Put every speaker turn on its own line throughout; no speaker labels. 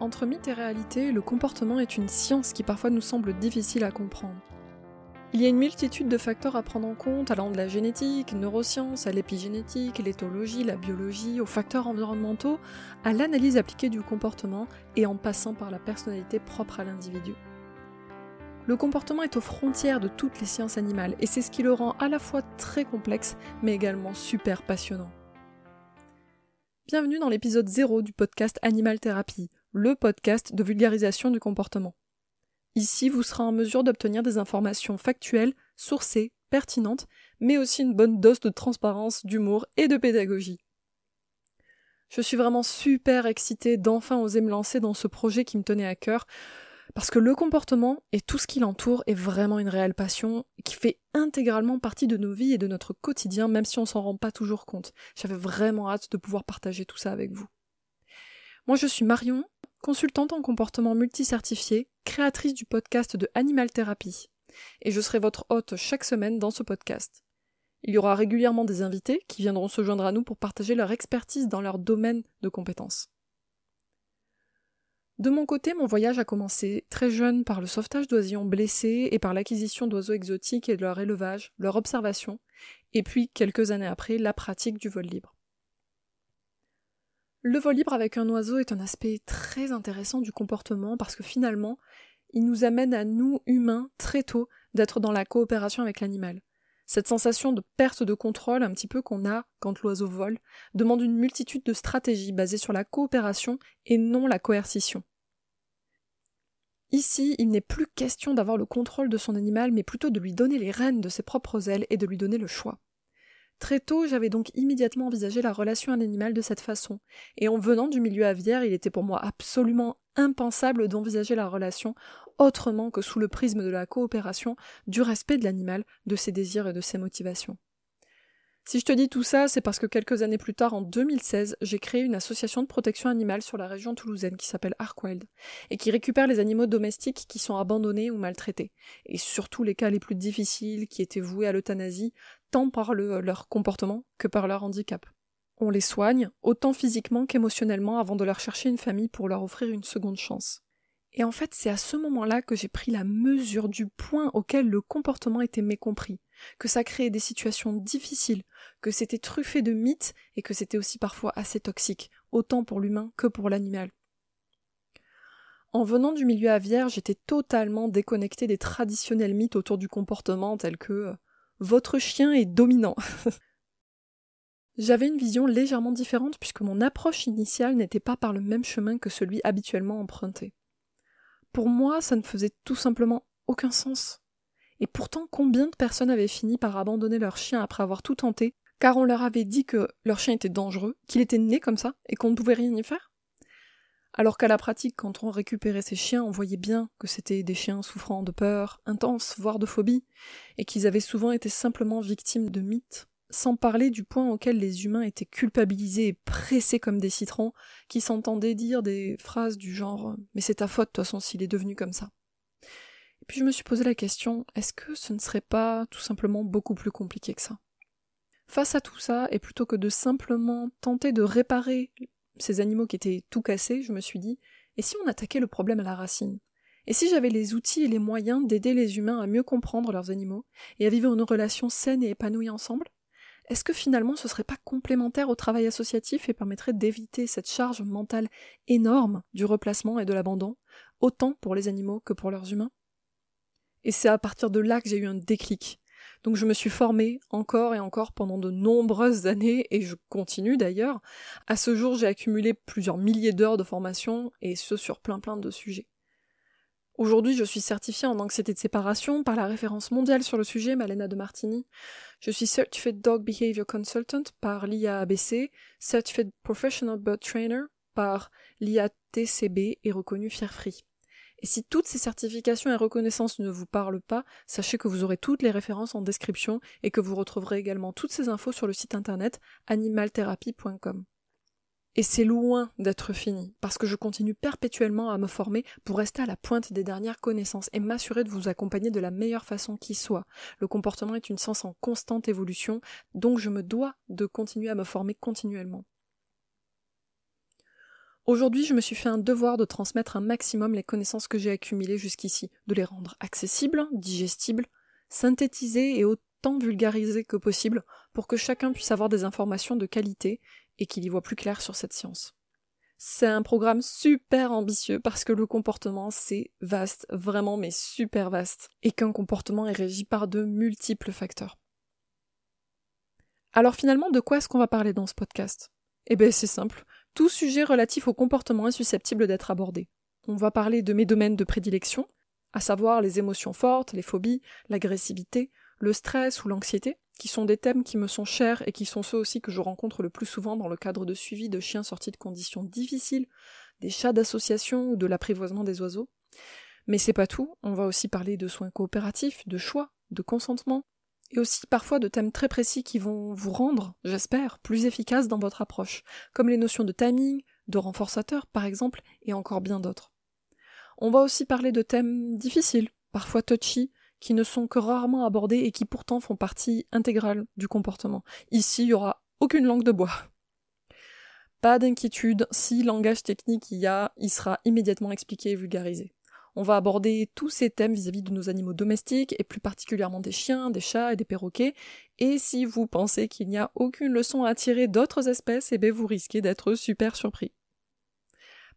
Entre mythe et réalité, le comportement est une science qui parfois nous semble difficile à comprendre. Il y a une multitude de facteurs à prendre en compte, allant de la génétique, neurosciences, à l'épigénétique, l'éthologie, la biologie, aux facteurs environnementaux, à l'analyse appliquée du comportement et en passant par la personnalité propre à l'individu. Le comportement est aux frontières de toutes les sciences animales et c'est ce qui le rend à la fois très complexe mais également super passionnant. Bienvenue dans l'épisode 0 du podcast Animal Therapy, le podcast de vulgarisation du comportement. Ici, vous serez en mesure d'obtenir des informations factuelles, sourcées, pertinentes, mais aussi une bonne dose de transparence, d'humour et de pédagogie. Je suis vraiment super excitée d'enfin oser me lancer dans ce projet qui me tenait à cœur, parce que le comportement et tout ce qui l'entoure est vraiment une réelle passion qui fait intégralement partie de nos vies et de notre quotidien, même si on s'en rend pas toujours compte. J'avais vraiment hâte de pouvoir partager tout ça avec vous. Moi, je suis Marion, consultante en comportement multi-certifié, créatrice du podcast de Animal Therapy. Et je serai votre hôte chaque semaine dans ce podcast. Il y aura régulièrement des invités qui viendront se joindre à nous pour partager leur expertise dans leur domaine de compétences. De mon côté, mon voyage a commencé très jeune par le sauvetage d'oisillons blessés et par l'acquisition d'oiseaux exotiques et de leur élevage, leur observation, et puis quelques années après, la pratique du vol libre. Le vol libre avec un oiseau est un aspect très intéressant du comportement parce que finalement, il nous amène à nous, humains, très tôt, d'être dans la coopération avec l'animal. Cette sensation de perte de contrôle un petit peu qu'on a quand l'oiseau vole demande une multitude de stratégies basées sur la coopération et non la coercition. Ici, il n'est plus question d'avoir le contrôle de son animal, mais plutôt de lui donner les rênes de ses propres ailes et de lui donner le choix. Très tôt, j'avais donc immédiatement envisagé la relation à l'animal de cette façon, et en venant du milieu aviaire, il était pour moi absolument impensable d'envisager la relation autrement que sous le prisme de la coopération, du respect de l'animal, de ses désirs et de ses motivations. Si je te dis tout ça, c'est parce que quelques années plus tard, en 2016, j'ai créé une association de protection animale sur la région toulousaine qui s'appelle Arkwild et qui récupère les animaux domestiques qui sont abandonnés ou maltraités, et surtout les cas les plus difficiles qui étaient voués à l'euthanasie, tant par leur comportement que par leur handicap. On les soigne, autant physiquement qu'émotionnellement, avant de leur chercher une famille pour leur offrir une seconde chance. Et en fait, c'est à ce moment-là que j'ai pris la mesure du point auquel le comportement était mécompris, que ça créait des situations difficiles, que c'était truffé de mythes et que c'était aussi parfois assez toxique, autant pour l'humain que pour l'animal. En venant du milieu aviaire, j'étais totalement déconnecté des traditionnels mythes autour du comportement tels que euh, votre chien est dominant. J'avais une vision légèrement différente puisque mon approche initiale n'était pas par le même chemin que celui habituellement emprunté. Pour moi, ça ne faisait tout simplement aucun sens. Et pourtant, combien de personnes avaient fini par abandonner leur chien après avoir tout tenté, car on leur avait dit que leur chien était dangereux, qu'il était né comme ça, et qu'on ne pouvait rien y faire? Alors qu'à la pratique, quand on récupérait ces chiens, on voyait bien que c'était des chiens souffrant de peur intense, voire de phobie, et qu'ils avaient souvent été simplement victimes de mythes, sans parler du point auquel les humains étaient culpabilisés et pressés comme des citrons, qui s'entendaient dire des phrases du genre Mais c'est ta faute, de toute façon, s'il est devenu comme ça. Et puis je me suis posé la question est-ce que ce ne serait pas tout simplement beaucoup plus compliqué que ça? Face à tout ça, et plutôt que de simplement tenter de réparer ces animaux qui étaient tout cassés, je me suis dit et si on attaquait le problème à la racine? Et si j'avais les outils et les moyens d'aider les humains à mieux comprendre leurs animaux et à vivre une relation saine et épanouie ensemble? Est-ce que finalement ce serait pas complémentaire au travail associatif et permettrait d'éviter cette charge mentale énorme du replacement et de l'abandon, autant pour les animaux que pour leurs humains? Et c'est à partir de là que j'ai eu un déclic. Donc je me suis formée encore et encore pendant de nombreuses années, et je continue d'ailleurs. À ce jour, j'ai accumulé plusieurs milliers d'heures de formation, et ce sur plein plein de sujets. Aujourd'hui, je suis certifiée en anxiété de séparation par la référence mondiale sur le sujet, Malena de Martini. Je suis Certified Dog Behavior Consultant par l'IAABC, Certified Professional Bird Trainer par l'IATCB et reconnue Fier Free. Et si toutes ces certifications et reconnaissances ne vous parlent pas, sachez que vous aurez toutes les références en description et que vous retrouverez également toutes ces infos sur le site internet animaltherapy.com. Et c'est loin d'être fini, parce que je continue perpétuellement à me former pour rester à la pointe des dernières connaissances et m'assurer de vous accompagner de la meilleure façon qui soit. Le comportement est une science en constante évolution, donc je me dois de continuer à me former continuellement. Aujourd'hui, je me suis fait un devoir de transmettre un maximum les connaissances que j'ai accumulées jusqu'ici, de les rendre accessibles, digestibles, synthétisées et autant vulgarisées que possible pour que chacun puisse avoir des informations de qualité et qu'il y voit plus clair sur cette science. C'est un programme super ambitieux parce que le comportement c'est vaste, vraiment mais super vaste, et qu'un comportement est régi par de multiples facteurs. Alors finalement, de quoi est-ce qu'on va parler dans ce podcast? Eh bien c'est simple, tout sujet relatif au comportement est susceptible d'être abordé. On va parler de mes domaines de prédilection, à savoir les émotions fortes, les phobies, l'agressivité, le stress ou l'anxiété, qui sont des thèmes qui me sont chers et qui sont ceux aussi que je rencontre le plus souvent dans le cadre de suivi de chiens sortis de conditions difficiles, des chats d'association ou de l'apprivoisement des oiseaux. Mais c'est pas tout, on va aussi parler de soins coopératifs, de choix, de consentement, et aussi parfois de thèmes très précis qui vont vous rendre, j'espère, plus efficace dans votre approche, comme les notions de timing, de renforçateur par exemple, et encore bien d'autres. On va aussi parler de thèmes difficiles, parfois touchy, qui ne sont que rarement abordés et qui pourtant font partie intégrale du comportement. Ici, il y aura aucune langue de bois. Pas d'inquiétude, si langage technique il y a, il sera immédiatement expliqué et vulgarisé. On va aborder tous ces thèmes vis-à-vis de nos animaux domestiques, et plus particulièrement des chiens, des chats et des perroquets, et si vous pensez qu'il n'y a aucune leçon à tirer d'autres espèces, eh bien vous risquez d'être super surpris.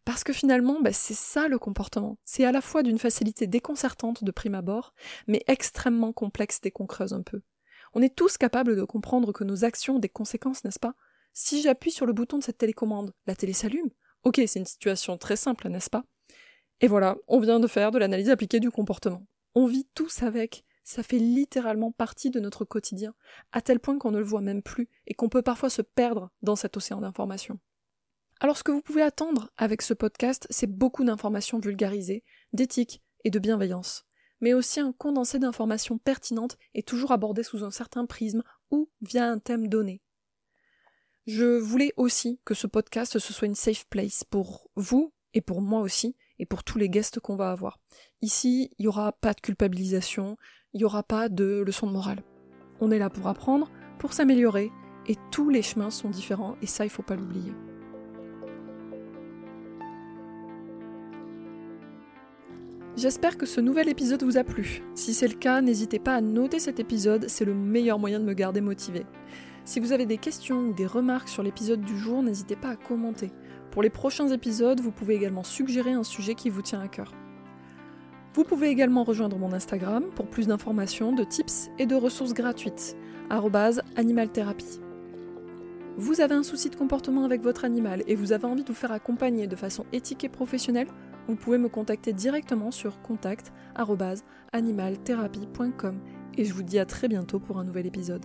Parce que finalement, bah, c'est ça le comportement. C'est à la fois d'une facilité déconcertante de prime abord, mais extrêmement complexe dès qu'on creuse un peu. On est tous capables de comprendre que nos actions ont des conséquences, n'est-ce pas? Si j'appuie sur le bouton de cette télécommande, la télé s'allume. Ok, c'est une situation très simple, n'est-ce pas? Et voilà, on vient de faire de l'analyse appliquée du comportement. On vit tous avec. Ça fait littéralement partie de notre quotidien, à tel point qu'on ne le voit même plus et qu'on peut parfois se perdre dans cet océan d'informations. Alors ce que vous pouvez attendre avec ce podcast, c'est beaucoup d'informations vulgarisées, d'éthique et de bienveillance, mais aussi un condensé d'informations pertinentes et toujours abordées sous un certain prisme ou via un thème donné. Je voulais aussi que ce podcast ce soit une safe place pour vous et pour moi aussi et pour tous les guests qu'on va avoir. Ici, il n'y aura pas de culpabilisation, il n'y aura pas de leçon de morale. On est là pour apprendre, pour s'améliorer, et tous les chemins sont différents, et ça, il faut pas l'oublier. J'espère que ce nouvel épisode vous a plu. Si c'est le cas, n'hésitez pas à noter cet épisode, c'est le meilleur moyen de me garder motivé. Si vous avez des questions ou des remarques sur l'épisode du jour, n'hésitez pas à commenter. Pour les prochains épisodes, vous pouvez également suggérer un sujet qui vous tient à cœur. Vous pouvez également rejoindre mon Instagram pour plus d'informations, de tips et de ressources gratuites, animalthérapie. Vous avez un souci de comportement avec votre animal et vous avez envie de vous faire accompagner de façon éthique et professionnelle vous pouvez me contacter directement sur contact@animaltherapie.com et je vous dis à très bientôt pour un nouvel épisode.